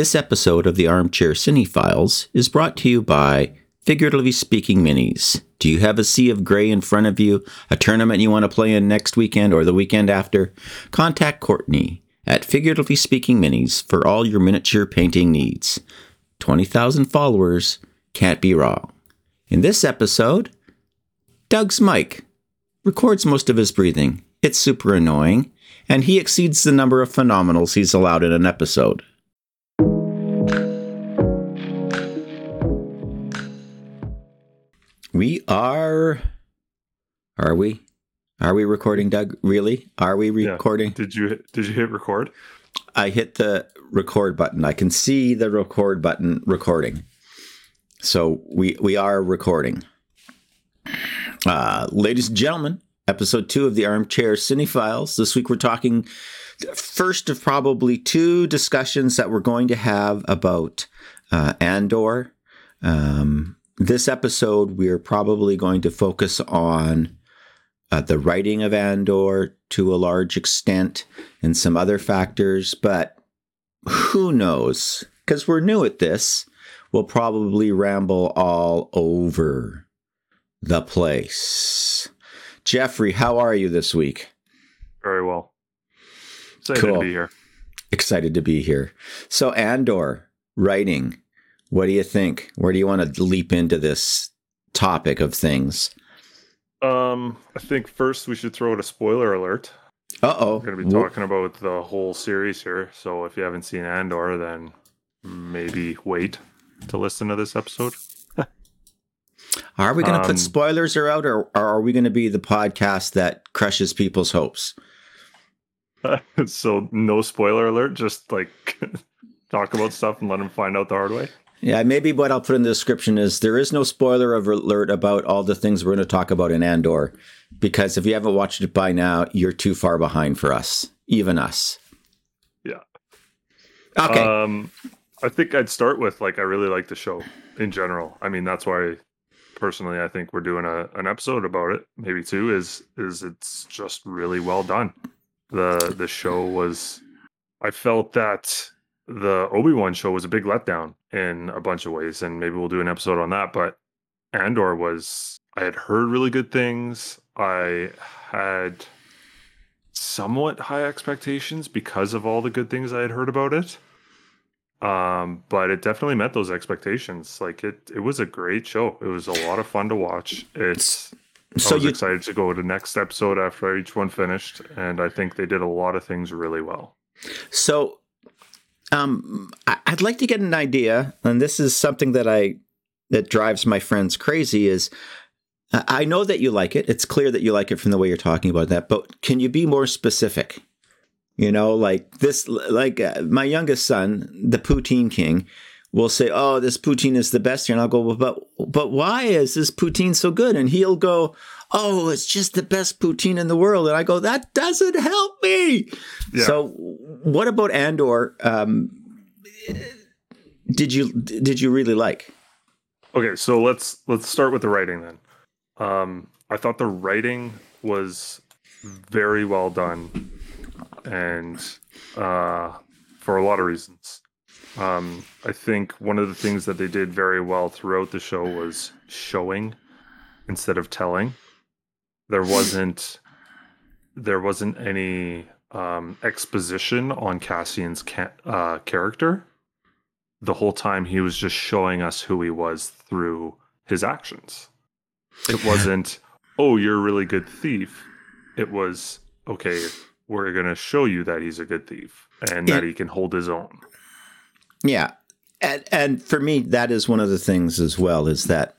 This episode of the Armchair Cine Files is brought to you by Figuratively Speaking Minis. Do you have a sea of gray in front of you, a tournament you want to play in next weekend or the weekend after? Contact Courtney at Figuratively Speaking Minis for all your miniature painting needs. 20,000 followers can't be wrong. In this episode, Doug's mic records most of his breathing. It's super annoying, and he exceeds the number of phenomenals he's allowed in an episode. We are. Are we? Are we recording, Doug? Really? Are we Yeah. recording? Did you did you hit record? I hit the record button. I can see the record button recording. So we we are recording. Uh, ladies and gentlemen, episode two of the Armchair Cine Files. This week we're talking first of probably two discussions that we're going to have about uh, Andor. Um, this episode we are probably going to focus on uh, the writing of Andor to a large extent and some other factors, but who knows? Because we're new at this, we'll probably ramble all over the place. Jeffrey, how are you this week? Very well. Excited Cool. to be here. Excited to be here. So, Andor, writing, what do you think? Where do you want to leap into this topic of things? Um, I think first we should throw out a spoiler alert. Uh oh. We're going to be talking about the whole series here. So if you haven't seen Andor, then maybe wait to listen to this episode. Are we going to Um, put spoilers out, or, or are we going to be the podcast that crushes people's hopes? so no spoiler alert. Just like talk about stuff and let them find out the hard way. Yeah, maybe what I'll put in the description is there is no spoiler of alert about all the things we're going to talk about in Andor, because if you haven't watched it by now, you're too far behind for us, even us. Yeah. Okay. Um, I think I'd start with like I really like the show in general. I mean, that's why personally I think we're doing a an episode about it, maybe two. Is is it's just really well done. the The show was. I felt that the Obi Wan show was a big letdown in a bunch of ways, and maybe we'll do an episode on that. But Andor was. I had heard really good things. I had somewhat high expectations because of all the good things I had heard about it. Um, but it definitely met those expectations. Like it, it was a great show. It was a lot of fun to watch. It's so I was you excited to go to the next episode after each one finished, and I think they did a lot of things really well. So, um, I'd like to get an idea, and this is something that I that drives my friends crazy. Is I I know that you like it. It's clear that you like it from the way you're talking about that. But can you be more specific? You know, like this, like uh, my youngest son, the poutine king, will say, "Oh, this poutine is the best here," and I'll go, well, "But, but why is this poutine so good?" And he'll go, "Oh, it's just the best poutine in the world," and I go, "That doesn't help me." Yeah. So, what about Andor? Um, did you did you really like? Okay, so let's let's start with the writing then. Um, I thought the writing was very well done, and uh, for a lot of reasons. Um, I think one of the things that they did very well throughout the show was showing instead of telling. There wasn't there wasn't any um, exposition on Cassian's ca- uh, character the whole time he was just showing us who he was through his actions. It wasn't, oh, you're a really good thief. It was, okay, we're going to show you that he's a good thief and that he can hold his own. Yeah, and and for me, that is one of the things as well is that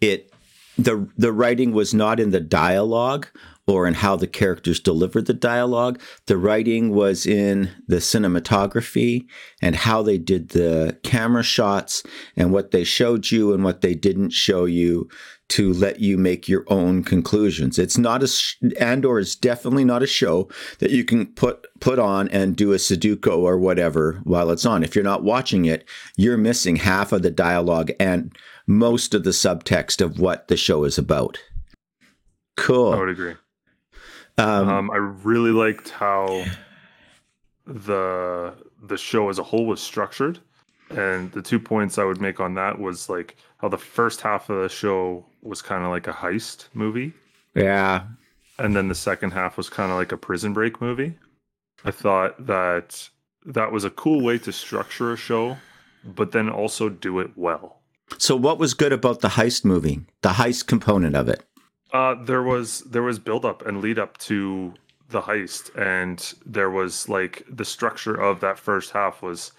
it the the writing was not in the dialogue or in how the characters delivered the dialogue. The writing was in the cinematography and how they did the camera shots and what they showed you and what they didn't show you to let you make your own conclusions. It's not a sh- Andor is definitely not a show that you can put put on and do a Sudoku or whatever while it's on. If you're not watching it, you're missing half of the dialogue and most of the subtext of what the show is about. Cool. I would agree. Um, Um, I really liked how the the show as a whole was structured. And the two points I would make on that was like how the first half of the show was kind of like a heist movie. Yeah. And then the second half was kind of like a prison break movie. I thought that that was a cool way to structure a show, but then also do it well. So what was good about the heist movie? The heist component of it? Uh, there was there was build up and lead up to the heist, and there was like the structure of that first half was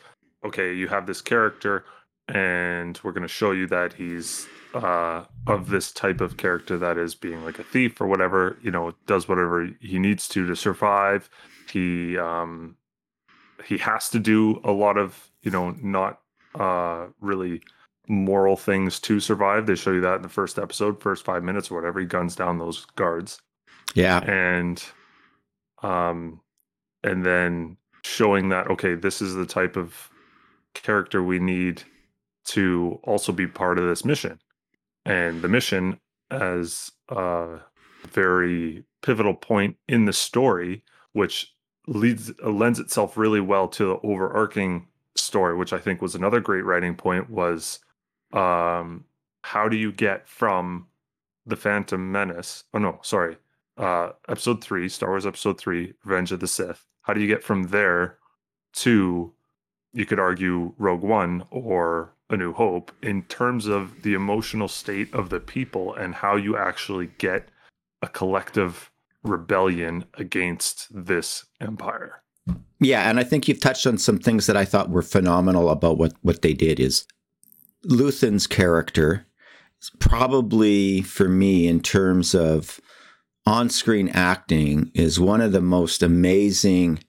okay. You have this character, and we're going to show you that he's uh, of this type of character that is being like a thief or whatever. You know, does whatever he needs to to survive. He um, he has to do a lot of you know not uh, really moral things to survive. They show you that in the first episode, first five minutes or whatever. He guns down those guards. Yeah. And um and then showing that okay, this is the type of character we need to also be part of this mission. And the mission as a very pivotal point in the story, which leads lends itself really well to the overarching story, which I think was another great writing point, was um, how do you get from the Phantom Menace? Oh no, sorry, uh, Episode three, Star Wars Episode three, Revenge of the Sith. How do you get from there to, you could argue, Rogue One or A New Hope in terms of the emotional state of the people and how you actually get a collective rebellion against this empire. Yeah, and I think you've touched on some things that I thought were phenomenal about what what they did is Luthen's character probably for me in terms of on-screen acting is one of the most amazing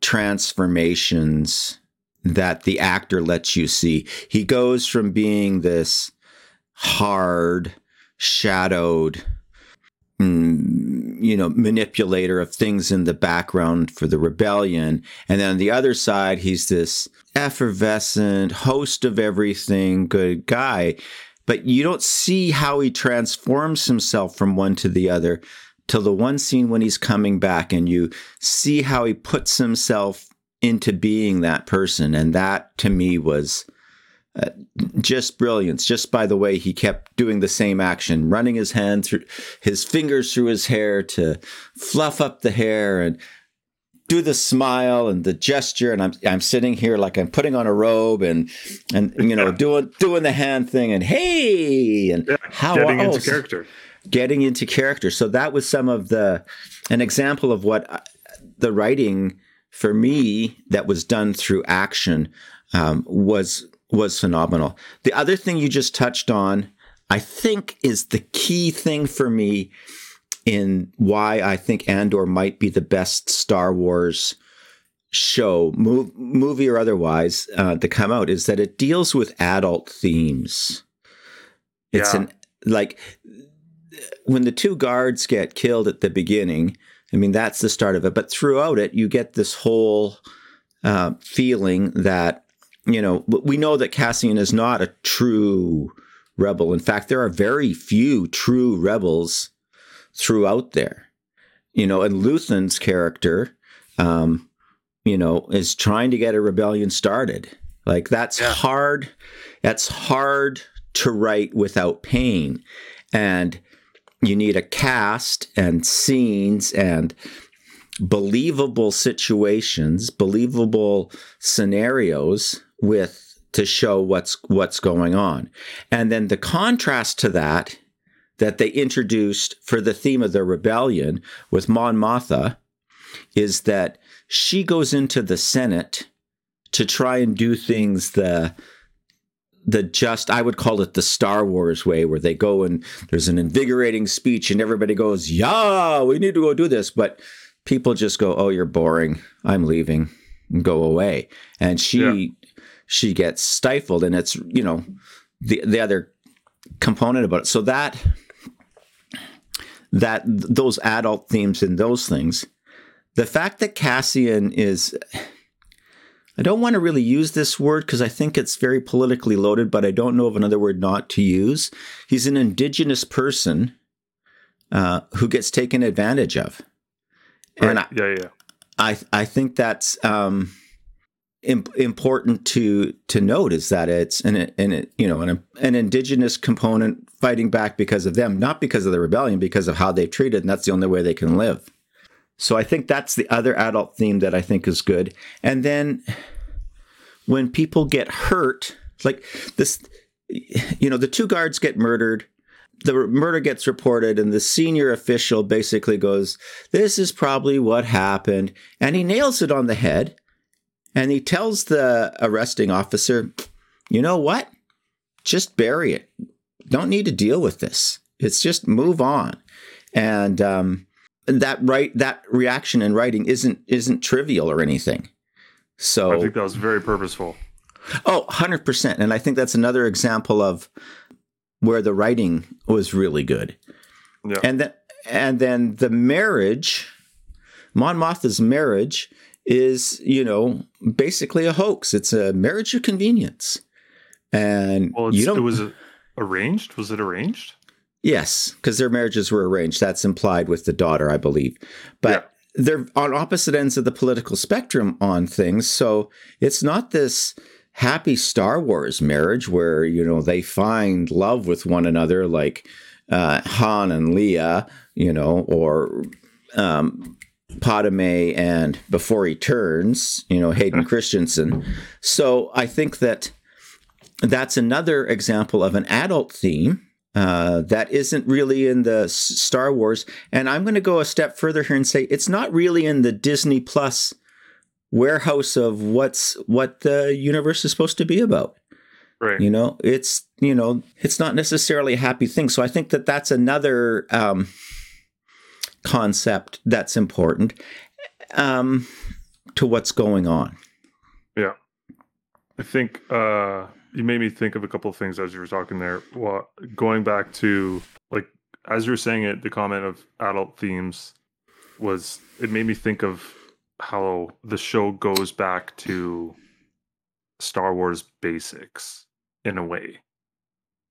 transformations that the actor lets you see. He goes from being this hard, shadowed, mm, you know, manipulator of things in the background for the rebellion. And then on the other side, he's this effervescent host of everything, good guy. But you don't see how he transforms himself from one to the other till the one scene when he's coming back and you see how he puts himself into being that person. And that to me was uh, just brilliance. Just by the way, he kept doing the same action, running his hand through his fingers through his hair to fluff up the hair and do the smile and the gesture. And I'm I'm sitting here like I'm putting on a robe and and you know doing doing the hand thing and hey! And yeah, how getting into character. getting into character. So that was some of the an example of what uh, the writing for me that was done through action um, was was phenomenal the other thing you just touched on I think is the key thing for me in why I think Andor might be the best Star Wars show, move, movie or otherwise, uh, to come out is that it deals with adult themes. It's yeah. an like when the two guards get killed at the beginning. I mean, that's the start of it. But throughout it, you get this whole uh, feeling that you know we know that Cassian is not a true rebel. In fact, there are very few true rebels throughout there. You know, and Luthen's character, um, you know, is trying to get a rebellion started. Like that's yeah. hard. That's hard to write without pain. And you need a cast and scenes and believable situations, believable scenarios with to show what's what's going on. And then the contrast to that that they introduced for the theme of the rebellion with Mon Mothma is that she goes into the Senate to try and do things the the just I would call it the Star Wars way where they go and there's an invigorating speech and everybody goes, "Yeah, we need to go do this." But people just go, "Oh, you're boring. I'm leaving." and go away. And she yeah. she gets stifled and it's, you know, the the other component about it. So that that those adult themes and those things. The fact that Cassian is I don't want to really use this word because I think it's very politically loaded, but I don't know of another word not to use. He's an indigenous person uh, who gets taken advantage of. Right. And I, yeah, yeah. I I think that's um, important to to note is that it's an, an you know an, an indigenous component fighting back because of them, not because of the rebellion, because of how they treated, and that's the only way they can live. So I think that's the other adult theme that I think is good. And then when people get hurt, like this, you know, the two guards get murdered. The murder gets reported, and the senior official basically goes, This is probably what happened. And he nails it on the head. And he tells the arresting officer, You know what? Just bury it. Don't need to deal with this. It's just move on. And, um, that right that reaction in writing isn't isn't trivial or anything. So I think that was very purposeful. Oh, 100%. And I think that's another example of where the writing was really good. Yeah. And then and then the marriage, Mon Mothma's marriage is, you know, basically a hoax. It's a marriage of convenience. And well, you don't, it was arranged. Was it arranged? Yes, because their marriages were arranged. That's implied with the daughter, I believe. But yeah. they're on opposite ends of the political spectrum on things. So it's not this happy Star Wars marriage where, you know, they find love with one another like uh, Han and Leia, you know, or um, Padme and before he turns, you know, Hayden Christensen. So I think that that's another example of an adult theme uh, that isn't really in the Star Wars. And I'm going to go a step further here and say it's not really in the Disney Plus warehouse of what's what the universe is supposed to be about. Right. You know, it's you know, it's not necessarily a happy thing. So I think that that's another um, concept that's important um, to what's going on. Yeah, I think. Uh you made me think of a couple of things as you were talking there. Well, going back to like as you were saying it, the comment of adult themes was it made me think of how the show goes back to Star Wars basics in a way.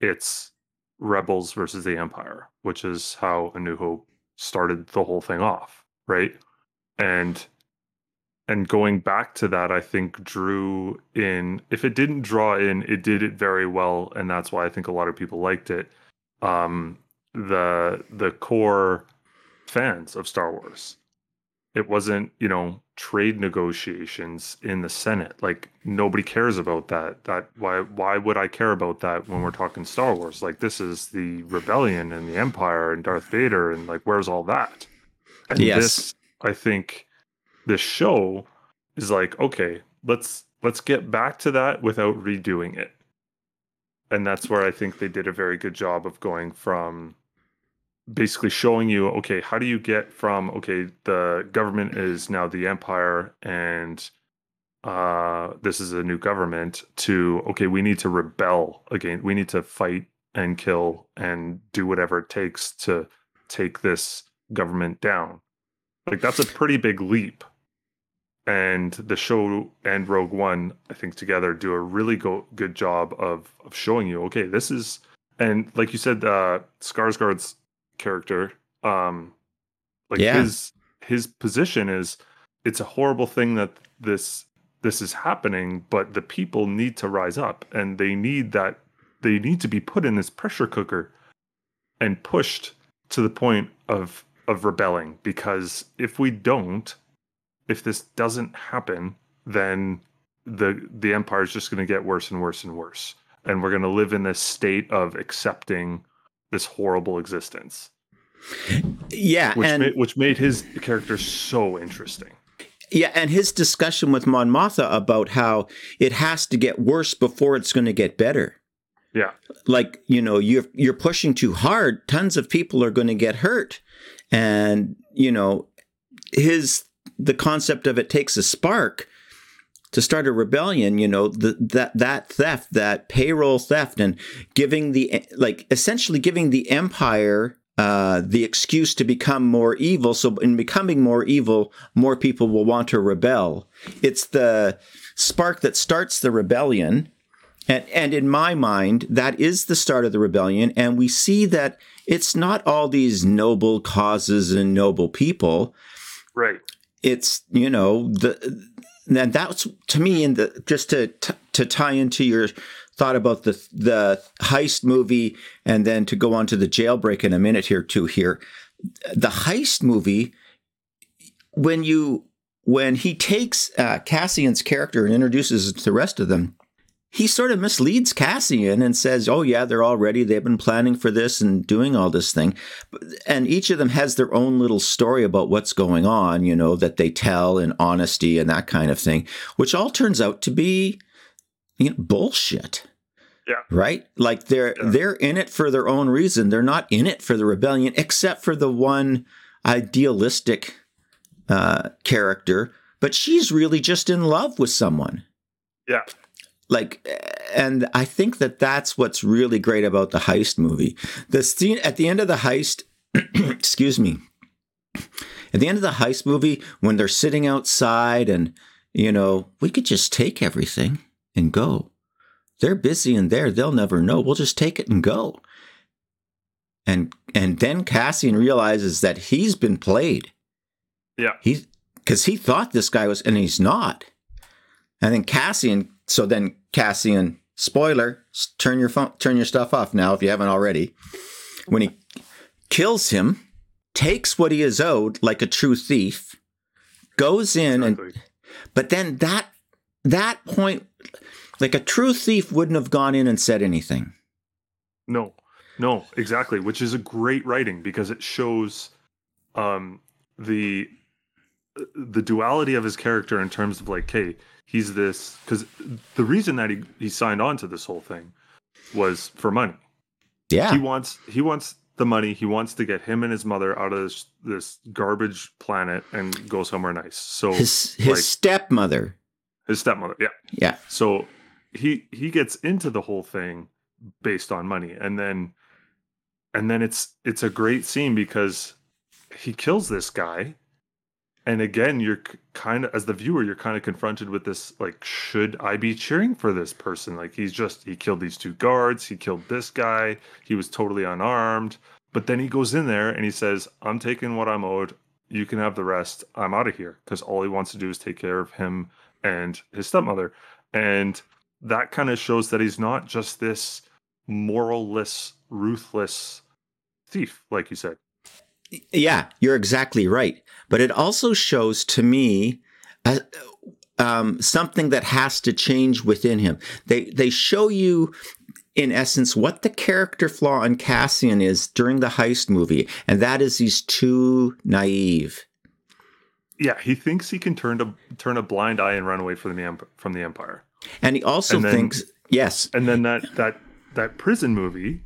It's rebels versus the Empire, which is how A New Hope started the whole thing off, right? And and going back to that, I think drew in. If it didn't draw in, it did it very well, and that's why I think a lot of people liked it. Um, the the core fans of Star Wars. It wasn't, you know, trade negotiations in the Senate. Like nobody cares about that. That why why would I care about that when we're talking Star Wars? Like this is the rebellion and the Empire and Darth Vader and like where's all that? And yes. this, I think this show is like, okay, let's let's get back to that without redoing it. And that's where I think they did a very good job of going from basically showing you, okay, how do you get from okay, the government is now the empire and uh this is a new government to okay, we need to rebel again. We need to fight and kill and do whatever it takes to take this government down. Like that's a pretty big leap and the show and Rogue One, I think together do a really go- good job of of showing you, okay, this is, and like you said, uh, Skarsgård's character, um, like yeah. his his position is, it's a horrible thing that this this is happening, but the people need to rise up, and they need that they need to be put in this pressure cooker and pushed to the point of of rebelling because if we don't if this doesn't happen, then the the empire is just going to get worse and worse and worse, and we're going to live in this state of accepting this horrible existence. Yeah, which and made, which made his character so interesting. Yeah, and his discussion with Mon Mothma about how it has to get worse before it's going to get better. Yeah. Like, you know, you're you're pushing too hard, tons of people are going to get hurt. And, you know, his the concept of it takes a spark to start a rebellion you know the, that that theft that payroll theft and giving the like essentially giving the empire uh, the excuse to become more evil. So in becoming more evil more people will want to rebel. It's the spark that starts the rebellion. And, and in my mind that is the start of the rebellion. And we see that it's not all these noble causes and noble people. Right it's you know the then that's to me in the just to to tie into your thought about the the heist movie and then to go on to the jailbreak in a minute here too here. The heist movie when you when he takes uh, Cassian's character and introduces the rest of them he sort of misleads Cassian and says, "Oh yeah, they're all ready. They've been planning for this and doing all this thing." And each of them has their own little story about what's going on, you know, that they tell in honesty and that kind of thing, which all turns out to be you know, bullshit. Yeah. Right? Like they're yeah. they're in it for their own reason. They're not in it for the rebellion except for the one idealistic uh character, but she's really just in love with someone. Yeah like and i think that that's what's really great about the heist movie. The scene at the end of the heist excuse me. At the end of the heist movie when they're sitting outside and you know we could just take everything and go. They're busy in there. They'll never know. We'll just take it and go. And and then cassian realizes that he's been played. Yeah. He because he thought this guy was and he's not. And then cassian so then Cassian, spoiler, turn your phone, turn your stuff off now if you haven't already. When he kills him, takes what he is owed like a true thief, goes in exactly. and but then that that point like a true thief wouldn't have gone in and said anything. No. No, exactly, which is a great writing because it shows um the the duality of his character in terms of like, hey, he's this because the reason that he he signed on to this whole thing was for money. Yeah, he wants he wants the money. He wants to get him and his mother out of this this garbage planet and go somewhere nice. So his his like, stepmother, his stepmother, yeah, yeah. So he he gets into the whole thing based on money, and then and then it's it's a great scene because he kills this guy and again you're kind of as the viewer you're kind of confronted with this like should i be cheering for this person? Like he's just he killed these two guards he killed this guy he was totally unarmed. But then he goes in there and he says i'm taking what i'm owed. You can have the rest. I'm out of here. Because all he wants to do is take care of him and his stepmother. And that kind of shows that he's not just this moralless ruthless thief like you said. Yeah, you're exactly right. But it also shows to me uh, um, something that has to change within him. They they show you in essence what the character flaw in Cassian is during the heist movie, and that is he's too naive. Yeah, he thinks he can turn to turn a blind eye and run away from the from the empire. And he also and then, thinks yes. And then that that that prison movie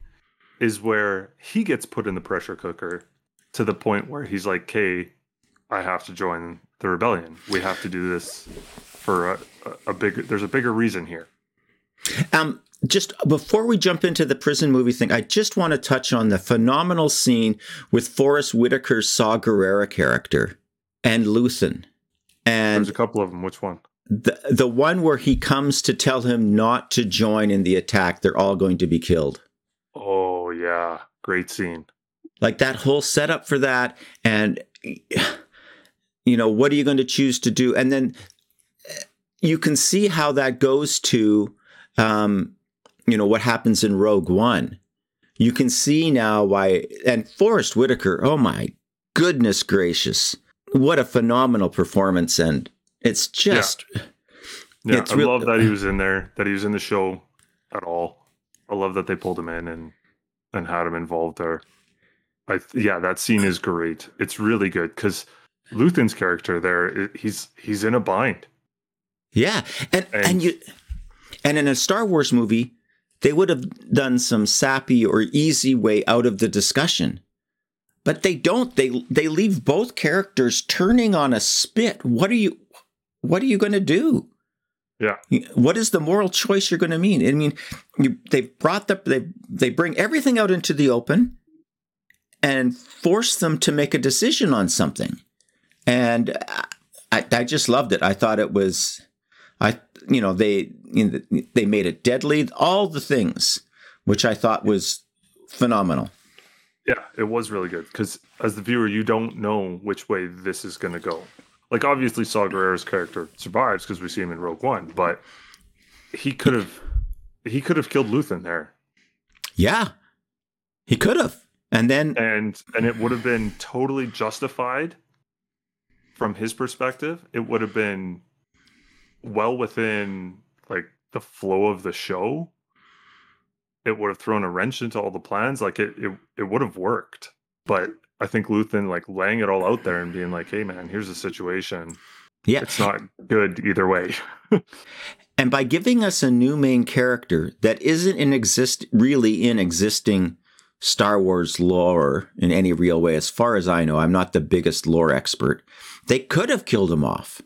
is where he gets put in the pressure cooker to the point where he's like, "Hey, I have to join the rebellion. We have to do this for a, a, bigger. There's a bigger reason here." Um, just before we jump into the prison movie thing, I just want to touch on the phenomenal scene with Forest Whitaker's Saw Gerrera character and Luthen. And there's a couple of them. Which one? The the one where he comes to tell him not to join in the attack. They're all going to be killed. Oh yeah, great scene like that whole setup for that and you know what are you going to choose to do? And then you can see how that goes to um, you know what happens in rogue one. You can see now why and forest whitaker oh my goodness gracious what a phenomenal performance and it's just yeah, yeah it's i love that he was in there that he was in the show at all. I love that they pulled him in and and had him involved there. I yeah, that scene is great. It's really good because Luthen's character there, he's he's in a bind. Yeah, and, and and you and in a Star Wars movie, they would have done some sappy or easy way out of the discussion. But they don't. They they leave both characters turning on a spit. What are you what are you going to do? Yeah. What is the moral choice you're going to mean? I mean, you, they brought the they they bring everything out into the open and force them to make a decision on something. And I, I just loved it. I thought it was, I you know they you know, they made it deadly. All the things, which I thought was phenomenal. Yeah, it was really good because as the viewer, you don't know which way this is going to go. like obviously Saw Gerrera's character survives because we see him in Rogue One, but he could have he could have killed Luthen there. Yeah, he could have, and then and and it would have been totally justified from his perspective. It would have been well within like the flow of the show. It would have thrown a wrench into all the plans. Like it, it, it would have worked. But I think Luthen like laying it all out there and being like, "Hey, man, here's the situation. Yeah, it's not good either way." and by giving us a new main character that isn't in exist really in existing Star Wars lore in any real way, as far as I know, I'm not the biggest lore expert. They could have killed him off.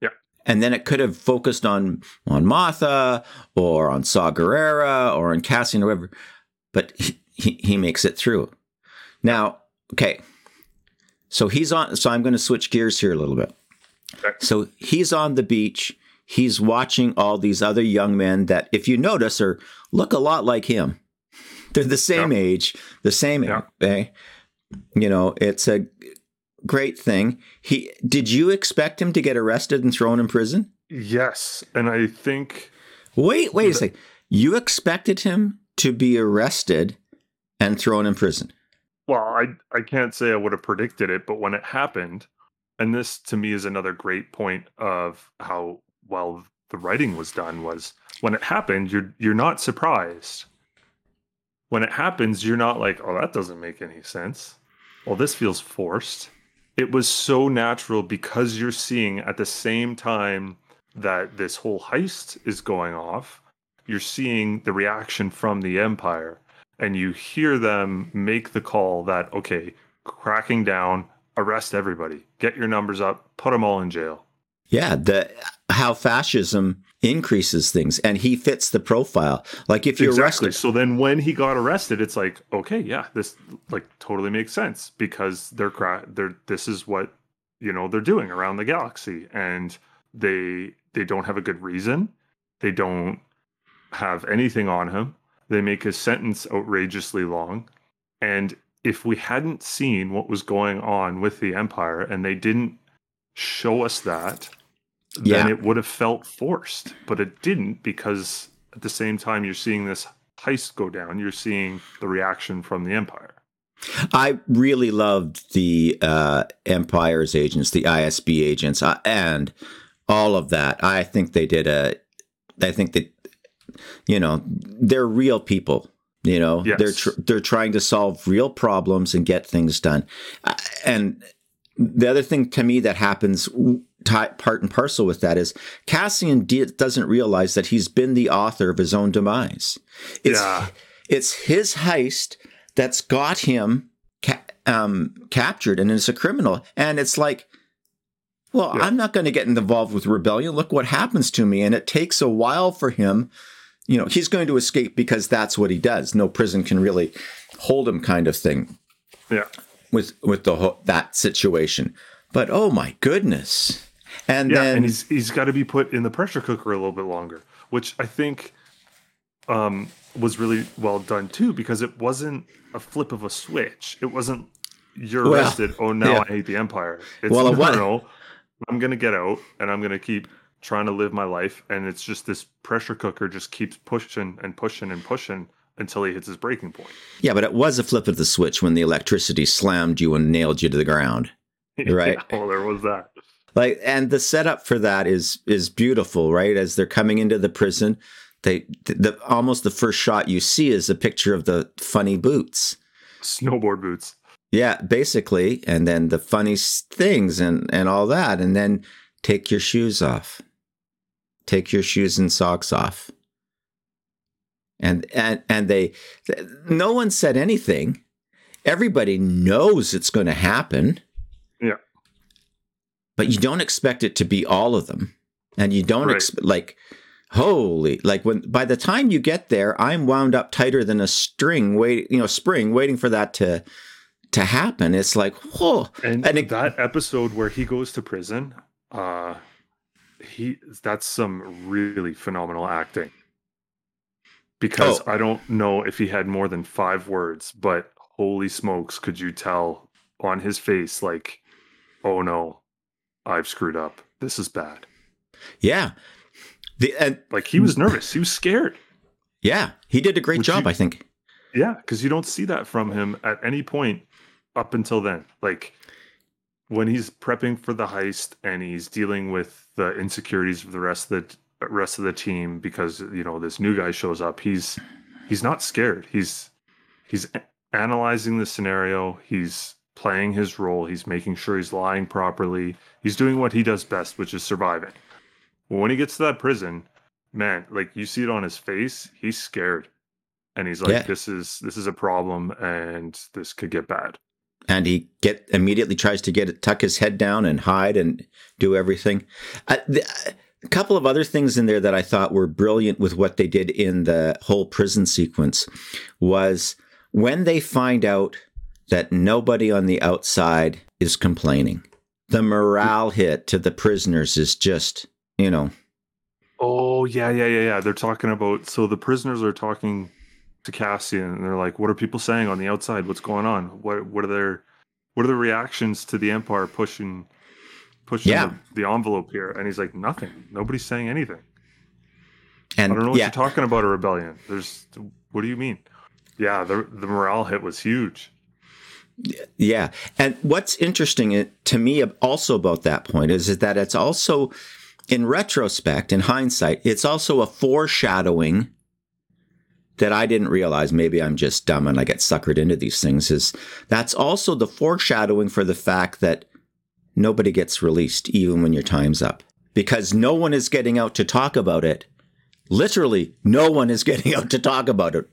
Yeah, and then it could have focused on on Mothma or on Saw Gerrera or on Cassian or whatever. But he, he, he makes it through. Now, okay. So he's on. So I'm going to switch gears here a little bit. Okay. So he's on the beach. He's watching all these other young men that, if you notice, are look a lot like him. They're the same yeah. age, the same. Yeah. Eh? You know, it's a great thing. He did you expect him to get arrested and thrown in prison? Yes, and I think. Wait, wait a second. You expected him to be arrested and thrown in prison? well, I I can't say I would have predicted it, but when it happened, and this to me is another great point of how well the writing was done was when it happened, you're you're not surprised. When it happens, you're not like, oh, that doesn't make any sense. Well, this feels forced. It was so natural because you're seeing at the same time that this whole heist is going off, you're seeing the reaction from the Empire and you hear them make the call that okay, cracking down, arrest everybody, get your numbers up, put them all in jail. Yeah, the how fascism increases things, and he fits the profile. Like if you're exactly. arrested, so then when he got arrested, it's like okay, yeah, this like totally makes sense because they're cra- they're this is what you know they're doing around the galaxy, and they they don't have a good reason, they don't have anything on him they make his sentence outrageously long. And if we hadn't seen what was going on with the Empire and they didn't show us that, yeah. then it would have felt forced. But it didn't because at the same time you're seeing this heist go down, you're seeing the reaction from the Empire. I really loved the uh, Empire's agents, the ISB agents, uh, and all of that. I think they did a. I think that you know, they're real people. You know, yes. they're tr- they're trying to solve real problems and get things done. Uh, and the other thing to me that happens t- part and parcel with that is Cassian D- doesn't realize that he's been the author of his own demise. It's, yeah. it's his heist that's got him ca- um, captured and is a criminal. And it's like, well, yeah. I'm not going to get involved with rebellion. Look what happens to me. And it takes a while for him you know, he's going to escape because that's what he does. No prison can really hold him, kind of thing. Yeah. With with the that situation, but oh my goodness, and yeah, then and he's he's got to be put in the pressure cooker a little bit longer, which I think um, was really well done too, because it wasn't a flip of a switch. It wasn't you're well, arrested. Oh, now yeah. I hate the empire. It's well, no, no, I'm gonna get out and I'm gonna keep trying to live my life and it's just this pressure cooker just keeps pushing and pushing and pushing until he hits his breaking point. Yeah, but it was a flip of the switch when the electricity slammed you and nailed you to the ground. Right? yeah, well, there was that. Like and the setup for that is is beautiful, right? As they're coming into the prison, they the almost the first shot you see is a picture of the funny boots. Snowboard boots. Yeah, basically, and then the funny things and and all that and then take your shoes off take your shoes and socks off. And and and they no one said anything. Everybody knows it's going to happen. Yeah. But you don't expect it to be all of them. And you don't right. expect like holy like when by the time you get there i'm wound up tighter than a string wait you know spring waiting for that to to happen it's like whoa and, and it, that episode where he goes to prison uh he that's some really phenomenal acting. Because oh. I don't know if he had more than five words, but holy smokes, could you tell on his face like, oh no, I've screwed up. This is bad. Yeah. The, and Like he was nervous. He was scared. yeah, he did a great Would job, you- I think. Yeah, because you don't see that from him at any point up until then. Like when he's prepping for the heist and he's dealing with the insecurities of the rest of the rest of the team because you know this new guy shows up. He's he's not scared. He's he's analyzing the scenario. He's playing his role. He's making sure he's lying properly. He's doing what he does best, which is surviving. But when he gets to that prison, man, like you see it on his face, he's scared. And he's like, Yeah. this is this is a problem and this could get bad. and he get immediately tries to get it, tuck his head down and hide and do everything. Uh, the, a couple of other things in there that I thought were brilliant with what they did in the whole prison sequence was when they find out that nobody on the outside is complaining. The morale hit to the prisoners is just, you know, Oh yeah, yeah, yeah, yeah. They're talking about so the prisoners are talking to Cassian and they're like, What are people saying on the outside? What's going on? What what are their what are the reactions to the Empire pushing pushing Yeah. the, the envelope here? And he's like, Nothing. Nobody's saying anything. and I don't know what yeah, you're talking about a rebellion. There's what do you mean? Yeah, the the morale hit was huge. Yeah. And what's interesting uh, to me also about that point is, is that it's also, in retrospect, in hindsight, it's also a foreshadowing that I didn't realize. Maybe I'm just dumb and I get suckered into these things. Is that's also the foreshadowing for the fact that nobody gets released even when your time's up because no one is getting out to talk about it. Literally, no one is getting out to talk about it.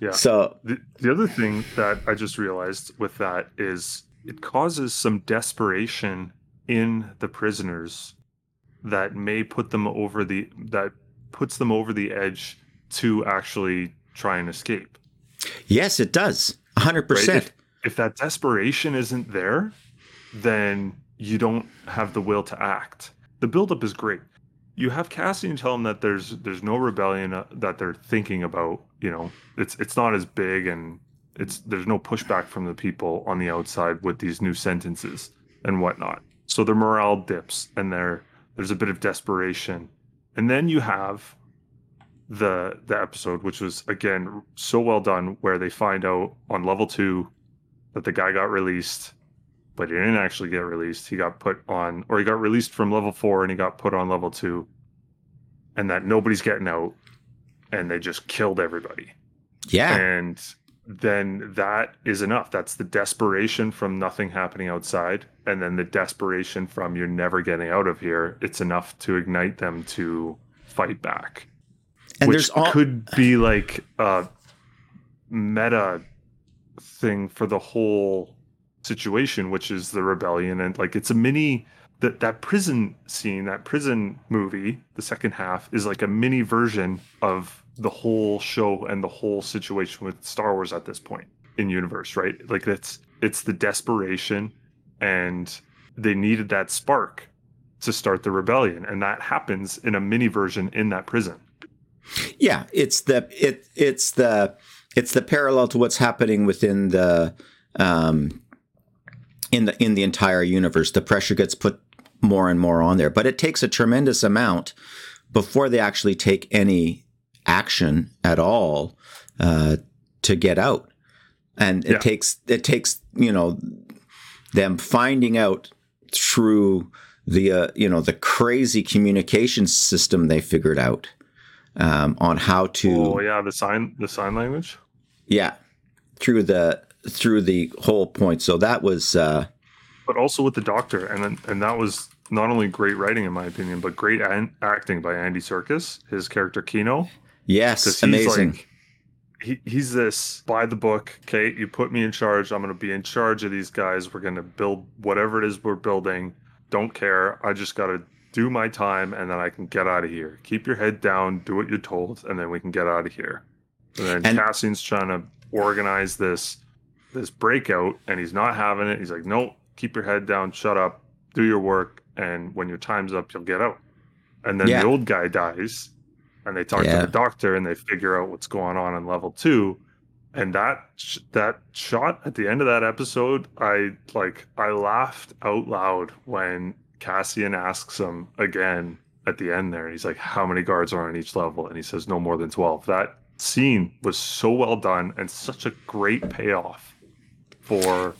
Yeah. So, The, the other thing that I just realized with that is it causes some desperation in the prisoners that may put them over the that puts them over the edge to actually try and escape. yes, it does. 100%. Right? If, if that desperation isn't there, then you don't have the will to act. The buildup is great. You have Cassian tell him that there's there's no rebellion uh, that they're thinking about. You know, it's it's not as big, and it's there's no pushback from the people on the outside with these new sentences and whatnot. So their morale dips, and there there's a bit of desperation, and then you have the the episode, which was again so well done, where they find out on level two that the guy got released, but he didn't actually get released. He got put on, or he got released from level four and he got put on level two, and that nobody's getting out, and they just killed everybody. Yeah. And then that is enough. That's the desperation from nothing happening outside, and then the desperation from you're never getting out of here. It's enough to ignite them to fight back and which there's all could be like a meta thing for the whole situation, which is the rebellion, and like it's a mini that that prison scene, that prison movie, the second half is like a mini version of the whole show and the whole situation with Star Wars at this point in universe, right? Like it's it's the desperation and they needed that spark to start the rebellion and that happens in a mini version in that prison. yeah, it's the it it's the it's the parallel to what's happening within the um in the in the entire universe. The pressure gets put more and more on there, but it takes a tremendous amount before they actually take any action at all uh, to get out, and it Yeah. takes it takes you know them finding out through the uh, you know the crazy communication system they figured out um, on how to Oh yeah, the sign the sign language. yeah through the through the whole point. So that was uh, but also with the doctor and then and that was not only great writing in my opinion but great an- acting by andy Serkis, his character kino. Yes amazing. like he, he's this by the book okay? You put me in charge. I'm going to be in charge of these guys. We're going to build whatever it is we're building. Don't care. I just got to do my time and then i can get out of here. Keep your head down. Do what you're told and then we can get out of here. And then And- cassian's trying to organize this this breakout and he's not having it he's like nope keep your head down shut up do your work and when your time's up you'll get out and then Yeah. the old guy dies and they talk Yeah. to the doctor and they figure out what's going on in level two and that sh- that shot at the end of that episode, I like I laughed out loud when Cassian asks him again at the end there. He's like, "How many guards are on each level?" And he says, "No more than 12. That scene was so well done and such a great payoff for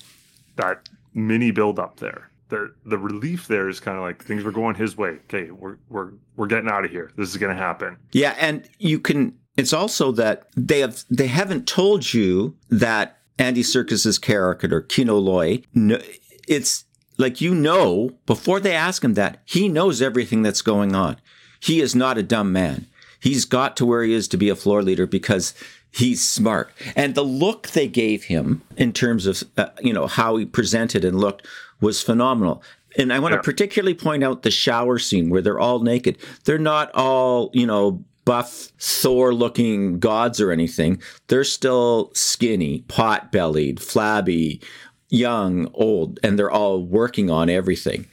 that mini build up there. The the relief there is kind of like things were going his way. Okay, we're we're we're getting out of here. This is going to happen. Yeah, and you can. It's also that they have they haven't told you that Andy Serkis's character Kino Loy. No, it's like you know before they ask him that he knows everything that's going on. He is not a dumb man. He's got to where he is to be a floor leader because he's smart. And the look they gave him in terms of uh, you know how he presented and looked was phenomenal. And I want Yeah. to particularly point out the shower scene where they're all naked. They're not all, you know, buff Thor looking gods or anything. They're still skinny, pot bellied, flabby, young, old, and they're all working on everything.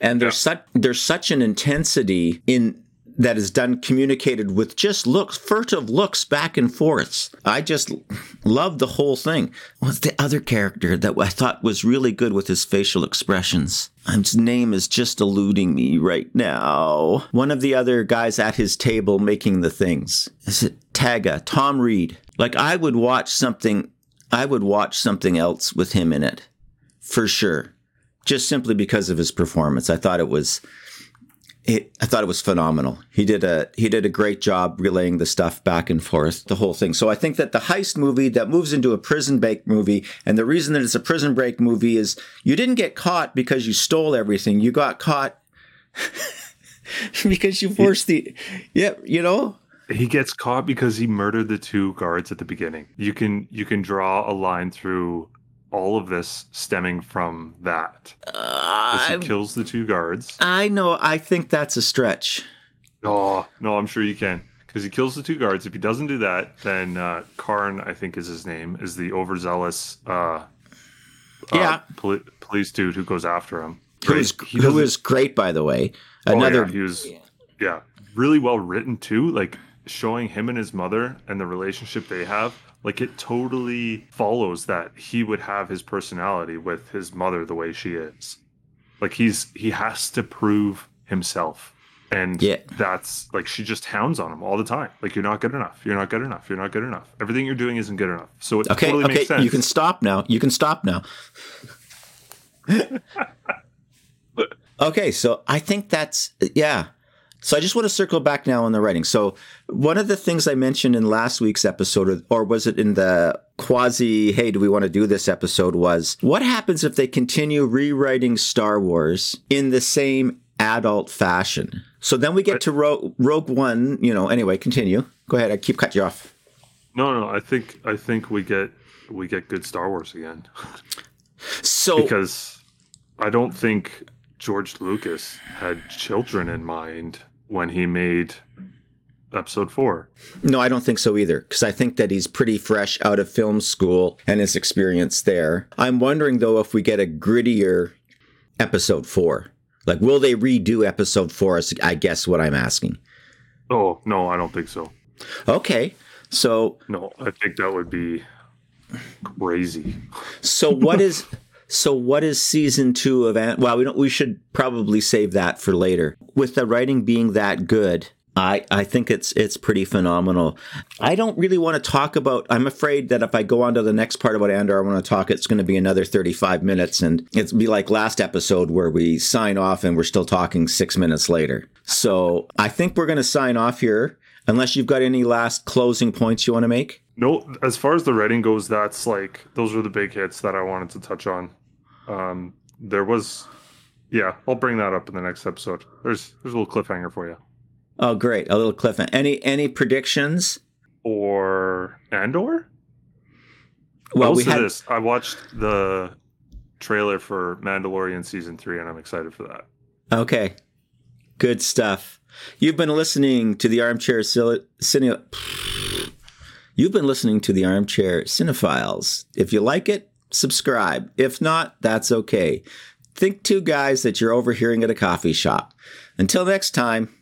And there's such there's such an intensity in that is done communicated with just looks, furtive looks back and forths. I just love the whole thing. What's the other character that I thought was really good with his facial expressions? His name is just eluding me right now. One of the other guys at his table making the things. Is it Taga? Tom Reed. Like I would watch something I would watch something else with him in it. For sure. Just simply because of his performance. I thought it was it, I thought it was phenomenal. He did a he did a great job relaying the stuff back and forth, the whole thing. So I think that the heist movie that moves into a prison break movie, and the reason that it's a prison break movie is you didn't get caught because you stole everything. You got caught because you forced the yeah, you know. He gets caught because he murdered the two guards at the beginning. You can you can draw a line through all of this stemming from that. As he Uh, kills the two guards. I know. I think that's a stretch. Oh no, I'm sure you can because he kills the two guards. If he doesn't do that, then uh, Karn, I think is his name, is the overzealous uh, Yeah. uh, poli- police dude who goes after him. Who is who great, by the way. Oh, Another yeah, he was yeah really well written too like showing him and his mother and the relationship they have like it totally follows that he would have his personality with his mother the way she is like he's he has to prove himself and Yeah. that's like she just hounds on him all the time like you're not good enough you're not good enough you're not good enough everything you're doing isn't good enough so it Okay, totally okay, makes sense you can stop now. You can stop now. okay, so I think that's yeah. So I just want to circle back now on the writing. So one of the things I mentioned in last week's episode, or- or was it in the quasi "Hey, do we want to do this?" episode, was what happens if they continue rewriting Star Wars in the same adult fashion? So then we get to Ro- Rogue One. You know. Anyway, continue. Go ahead. I keep cutting you off. no no i think i think we get we get good star wars again So because I don't think George Lucas had children in mind when he made episode four. No, I don't think so either, because I think that he's pretty fresh out of film school and his experience there. I'm wondering, though, if we get a grittier episode four. Like, will they redo episode four? Is, I guess what I'm asking. Oh, no, I don't think so. Okay. So, No, I think that would be crazy. so what is. So what is season two of Ant? Well, we don't. We should probably save that for later. With the writing being that good, I I think it's it's pretty phenomenal. I don't really want to talk about. I'm afraid that if I go on to the next part about Andor, I want to talk. It's going to be another 35 minutes, and it's be like last episode where we sign off and we're still talking six minutes later. So I think we're going to sign off here, unless you've got any last closing points you want to make. No, as far as the writing goes, that's like those are the big hits that I wanted to touch on. Um, there was, yeah, I'll bring that up in the next episode. There's there's a little cliffhanger for you. Oh, great! A little cliffhanger. Any any predictions? Or Andor. Well, we had this. I watched the trailer for Mandalorian season three, and I'm excited for that. Okay. Good stuff. You've been listening to the Armchair Cine. Cine- You've been listening to the Armchair Cinephiles. If you like it, subscribe. If not, that's okay. Think two guys that you're overhearing at a coffee shop. Until next time.